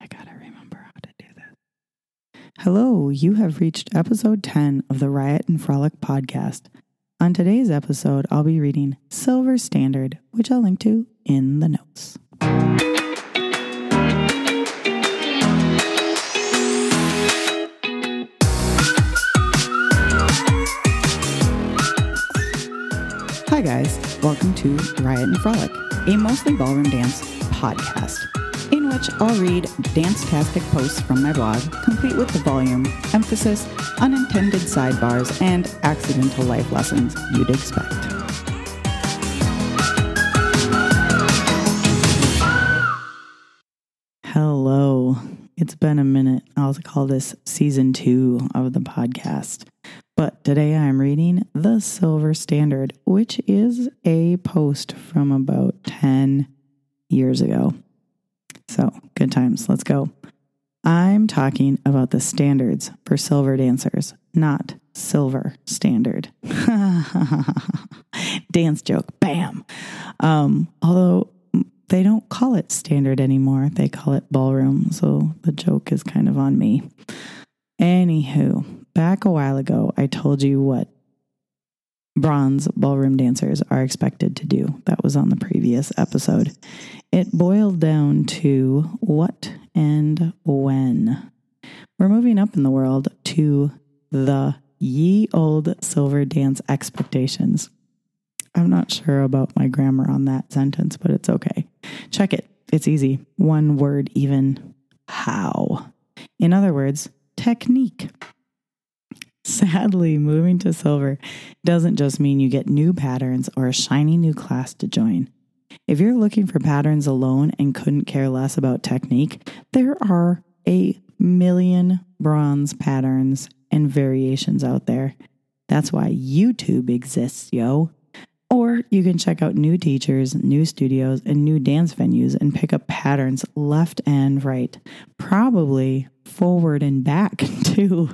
I gotta remember how to do this. Hello, you have reached episode 10 of the Riot and Frolic podcast. On today's episode, I'll be reading Silver Standard, which I'll link to in the notes. Hi, guys. Welcome to Riot and Frolic, a mostly ballroom dance podcast, which I'll read dance-tastic posts from my blog, complete with the volume, emphasis, unintended sidebars, and accidental life lessons you'd expect. Hello. It's been a minute. I'll call this season two of the podcast. But today I'm reading The Silver Standard, which is a post from about 10 years ago. So, good times. Let's go. I'm talking about the standards for silver dancers, not silver standard. Dance joke. Bam. Um, although they don't call it standard anymore, they call it ballroom. So the joke is kind of on me. Anywho, back a while ago, I told you what bronze ballroom dancers are expected to do. That was on the previous episode. It boiled down to what and when. We're moving up in the world to the ye old silver dance expectations. I'm not sure about my grammar on that sentence, but it's okay. Check it. It's easy. One word, even. How. In other words, technique. Sadly, moving to silver doesn't just mean you get new patterns or a shiny new class to join. If you're looking for patterns alone and couldn't care less about technique, there are a million bronze patterns and variations out there. That's why YouTube exists, yo. Or you can check out new teachers, new studios, and new dance venues and pick up patterns left and right, probably forward and back too.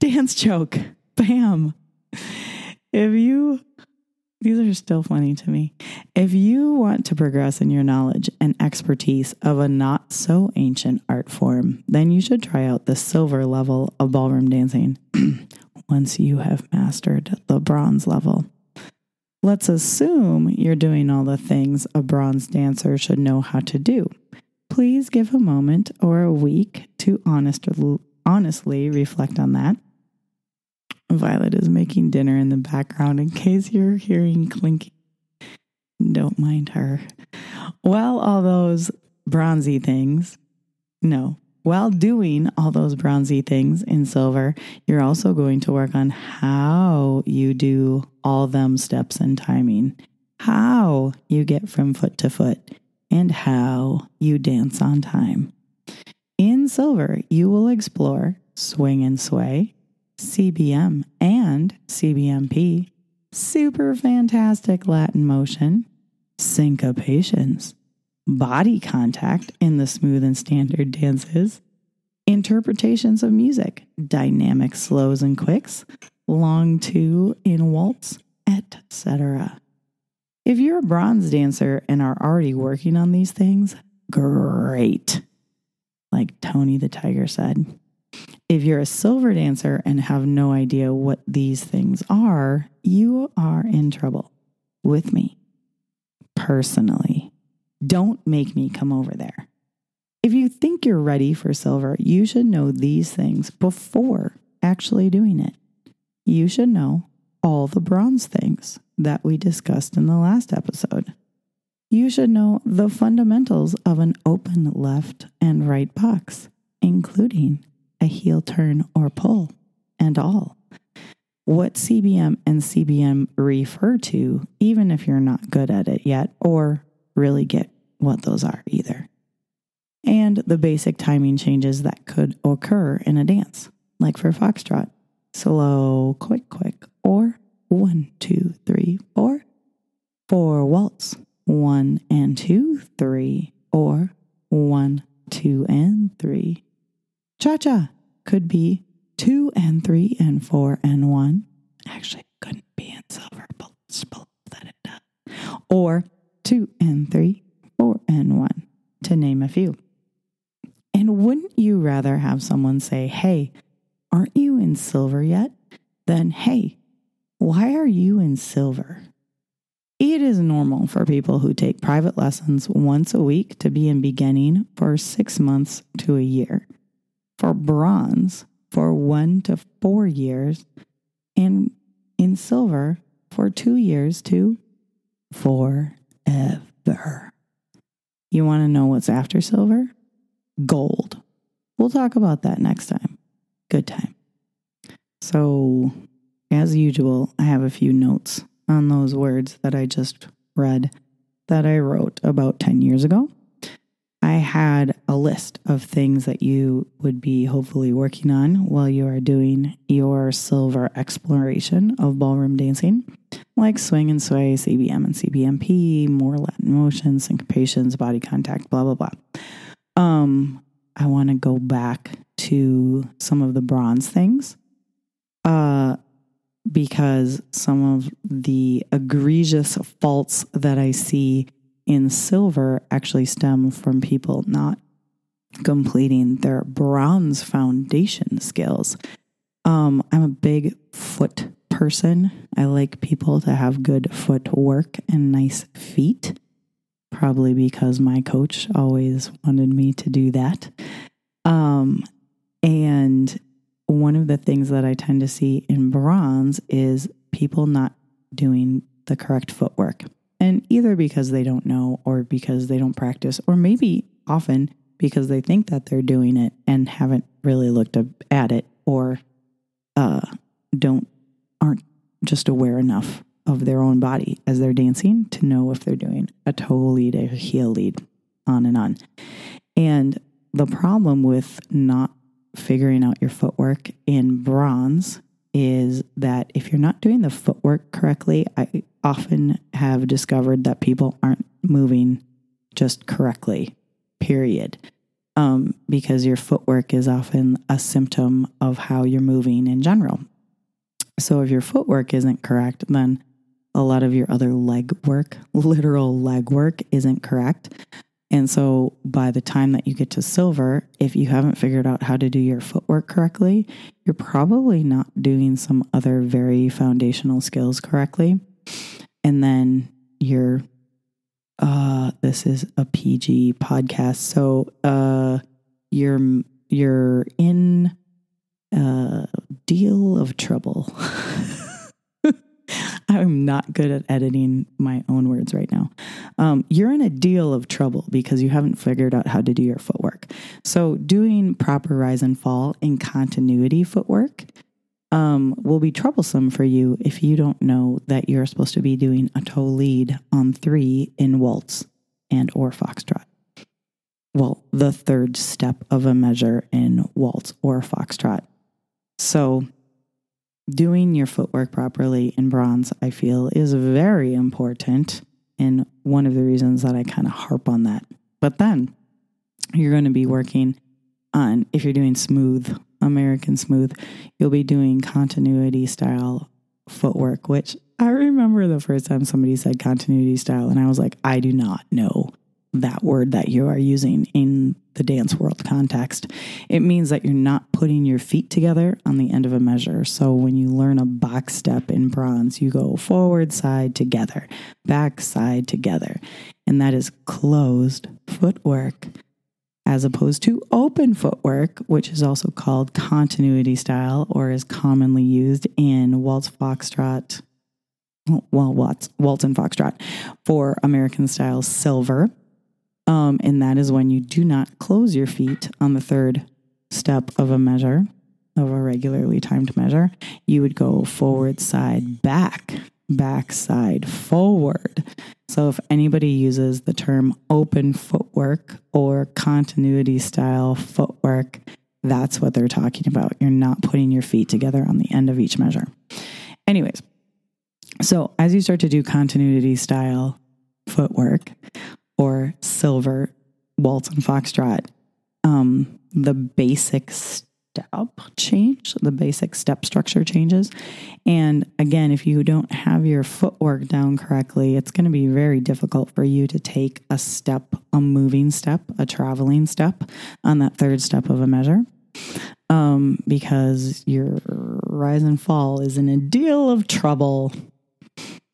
Dance joke. Bam. If you, these are still funny to me. If you want to progress in your knowledge and expertise of a not so ancient art form, then you should try out the silver level of ballroom dancing once you have mastered the bronze level. Let's assume you're doing all the things a bronze dancer should know how to do. Please give a moment or a week to honest, honestly reflect on that. Violet is making dinner in the background in case you're hearing clinking. Don't mind her. Well, all those bronzy things, no, while doing all those bronzy things in silver, you're also going to work on how you do all them steps and timing, how you get from foot to foot, and how you dance on time. In silver, you will explore swing and sway, CBM and CBMP, super fantastic Latin motion, syncopations, body contact in the smooth and standard dances, interpretations of music, dynamic slows and quicks, long two in waltz, etc. If you're a bronze dancer and are already working on these things, great. Like Tony the Tiger said. If you're a silver dancer and have no idea what these things are, you are in trouble with me personally. Don't make me come over there. If you think you're ready for silver, you should know these things before actually doing it. You should know all the bronze things that we discussed in the last episode. You should know the fundamentals of an open left and right box, including a heel turn or pull and all. What CBM and CBM refer to, even if you're not good at it yet or really get what those are either. And the basic timing changes that could occur in a dance, like for foxtrot slow, quick, quick, or one, two, three, four. For waltz, one and two, three, or one, two, and three. Cha cha could be two and three and four and one. Actually, couldn't be in silver, but that it does. Or two and three, four and one, to name a few. And wouldn't you rather have someone say, Hey, aren't you in silver yet? Than, Hey, why are you in silver? It is normal for people who take private lessons once a week to be in beginning for six months to a year, for bronze for one to four years, and in silver for two years to forever. You want to know what's after silver? Gold. We'll talk about that next time. Good time. So, as usual, I have a few notes on those words that I just read that I wrote about 10 years ago. I had a list of things that you would be hopefully working on while you are doing your silver exploration of ballroom dancing, like swing and sway, CBM and CBMP, more Latin motions, syncopations, body contact, blah, blah, blah. Um, I want to go back to some of the bronze things. Uh, because some of the egregious faults that I see in silver actually stem from people not completing their bronze foundation skills. Um, I'm a big foot person. I like people to have good footwork and nice feet, probably because my coach always wanted me to do that. Um, and one of the things that I tend to see in bronze is people not doing the correct footwork. And either because they don't know or because they don't practice, or maybe often because they think that they're doing it and haven't really looked at it or uh, don't aren't just aware enough of their own body as they're dancing to know if they're doing a toe lead, a heel lead, on and on. And the problem with not figuring out your footwork in bronze is that if you're not doing the footwork correctly, I often have discovered that people aren't moving just correctly, period. Um, because your footwork is often a symptom of how you're moving in general. So if your footwork isn't correct, then a lot of your other leg work, literal leg work, isn't correct. And so by the time that you get to silver, if you haven't figured out how to do your footwork correctly, you're probably not doing some other very foundational skills correctly. And then you're, uh, this is a PG podcast. So, uh, you're, you're in a deal of trouble. I'm not good at editing my own words right now. Um, you're in a deal of trouble because you haven't figured out how to do your footwork. So, doing proper rise and fall in continuity footwork um, will be troublesome for you if you don't know that you're supposed to be doing a toe lead on three in waltz and or foxtrot. Well, the third step of a measure in waltz or foxtrot. So, doing your footwork properly in bronze, I feel, is very important. And one of the reasons that I kind of harp on that. But then you're going to be working on, if you're doing smooth, American smooth, you'll be doing continuity style footwork, which I remember the first time somebody said continuity style, and I was like, I do not know that word that you are using in the dance world context. It means that you're not putting your feet together on the end of a measure. So when you learn a box step in bronze, you go forward, side, together, back, side, together. And that is closed footwork as opposed to open footwork, which is also called continuity style or is commonly used in waltz foxtrot. Well, waltz, waltz and foxtrot for American style silver um, and that is when you do not close your feet on the third step of a measure, of a regularly timed measure. You would go forward, side, back, back, side, forward. So if anybody uses the term open footwork or continuity style footwork, that's what they're talking about. You're not putting your feet together on the end of each measure. Anyways, so as you start to do continuity style footwork, or silver waltz and foxtrot, um, the basic step change, the basic step structure changes. And again, if you don't have your footwork down correctly, it's going to be very difficult for you to take a step, a moving step, a traveling step on that third step of a measure. Um, because your rise and fall is in a deal of trouble.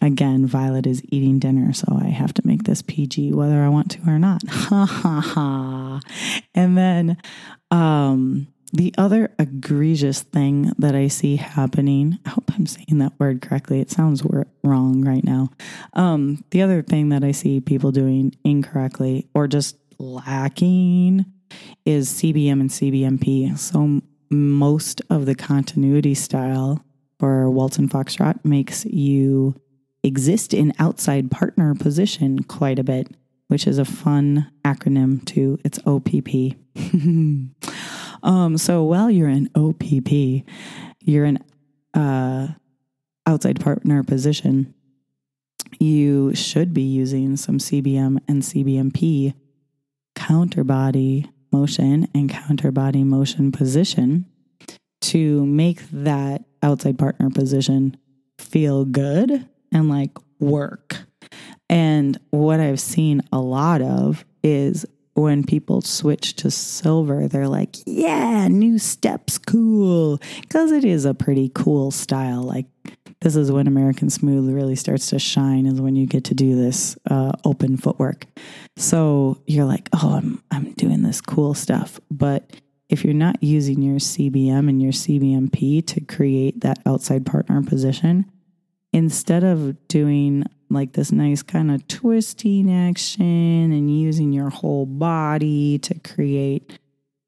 Again, Violet is eating dinner, so I have to make this PG whether I want to or not. Ha ha ha. And then um, the other egregious thing that I see happening, I hope I'm saying that word correctly. It sounds wrong right now. Um, the other thing that I see people doing incorrectly or just lacking is CBM and CBMP. So most of the continuity style for Waltz and Foxtrot makes you exist in outside partner position quite a bit, which is a fun acronym too. It's OPP. um, so while you're in OPP, you're in uh, outside partner position. You should be using some CBM and CBMP counter body motion and counter body motion position to make that outside partner position feel good and like work. And what I've seen a lot of is when people switch to silver, they're like, yeah, new steps, cool. Because it is a pretty cool style. Like, this is when American Smooth really starts to shine, is when you get to do this uh, open footwork. So you're like, oh, I'm, I'm doing this cool stuff. But if you're not using your CBM and your CBMP to create that outside partner position, instead of doing like this nice kind of twisting action and using your whole body to create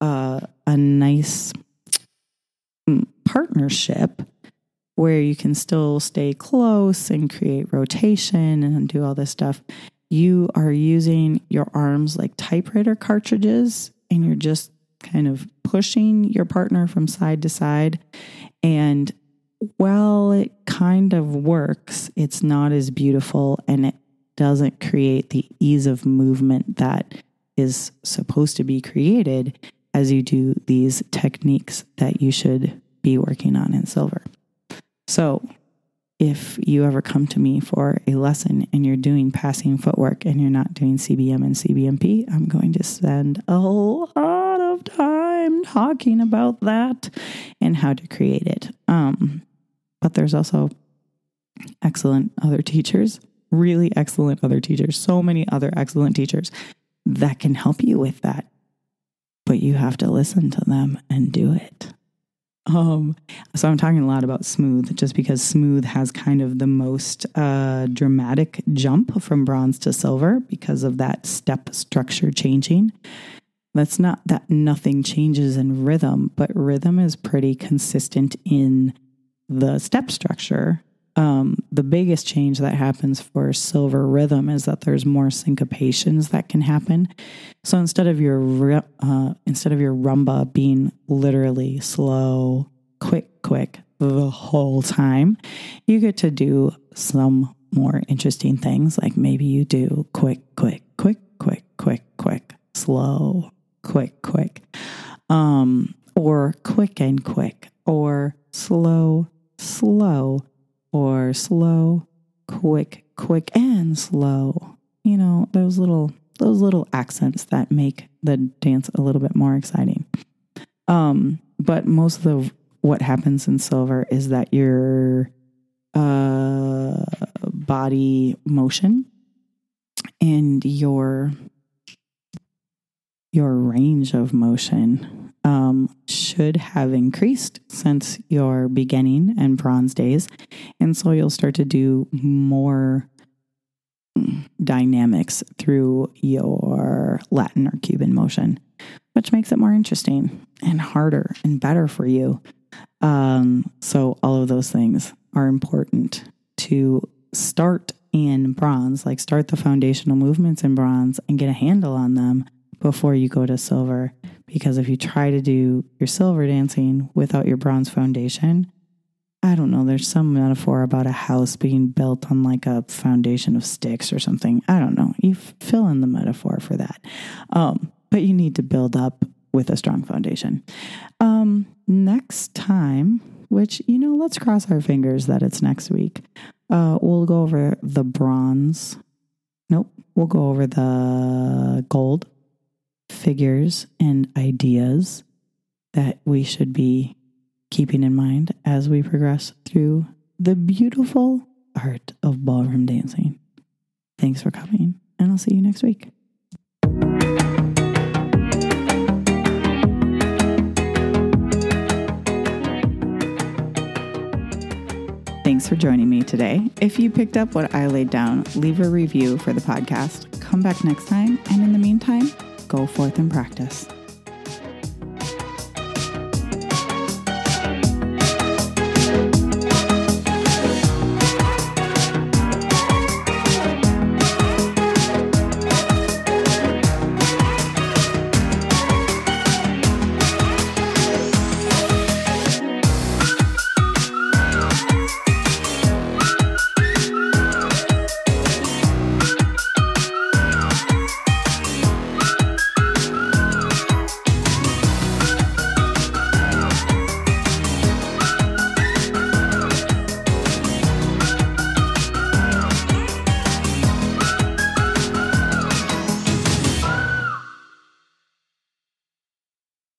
uh, a nice mm, partnership where you can still stay close and create rotation and do all this stuff, you are using your arms like typewriter cartridges and you're just kind of pushing your partner from side to side. And while it kind of works, it's not as beautiful and it doesn't create the ease of movement that is supposed to be created as you do these techniques that you should be working on in silver. So, if you ever come to me for a lesson and you're doing passing footwork and you're not doing CBM and CBMP, I'm going to spend a whole lot of time talking about that and how to create it. Um, but there's also excellent other teachers, really excellent other teachers, so many other excellent teachers that can help you with that. But you have to listen to them and do it. Um, so I'm talking a lot about smooth just because smooth has kind of the most uh, dramatic jump from bronze to silver because of that step structure changing. That's not that nothing changes in rhythm, but rhythm is pretty consistent in the step structure. Um, the biggest change that happens for silver rhythm is that there's more syncopations that can happen. So instead of your uh, instead of your rumba being literally slow, quick, quick the whole time, you get to do some more interesting things. Like maybe you do quick, quick, quick, quick, quick, quick, slow, quick, quick, um, or quick and quick, or slow, slow, or slow, quick, quick, and slow. You know, those little those little accents that make the dance a little bit more exciting. Um, but most of the, what happens in silver is that your uh, body motion and your your range of motion um, should have increased since your beginning and bronze days. And so you'll start to do more dynamics through your Latin or Cuban motion, which makes it more interesting and harder and better for you. Um, so, all of those things are important to start in bronze, like start the foundational movements in bronze and get a handle on them before you go to silver. Because if you try to do your silver dancing without your bronze foundation, I don't know, there's some metaphor about a house being built on like a foundation of sticks or something. I don't know. You fill in the metaphor for that. Um, but you need to build up with a strong foundation. Um, next time, which, you know, let's cross our fingers that it's next week, uh, we'll go over the bronze. Nope, we'll go over the gold figures and ideas that we should be keeping in mind as we progress through the beautiful art of ballroom dancing. Thanks for coming, and I'll see you next week. Thanks for joining me today. If you picked up what I laid down, leave a review for the podcast. Come back next time, and in the meantime, go forth and practice.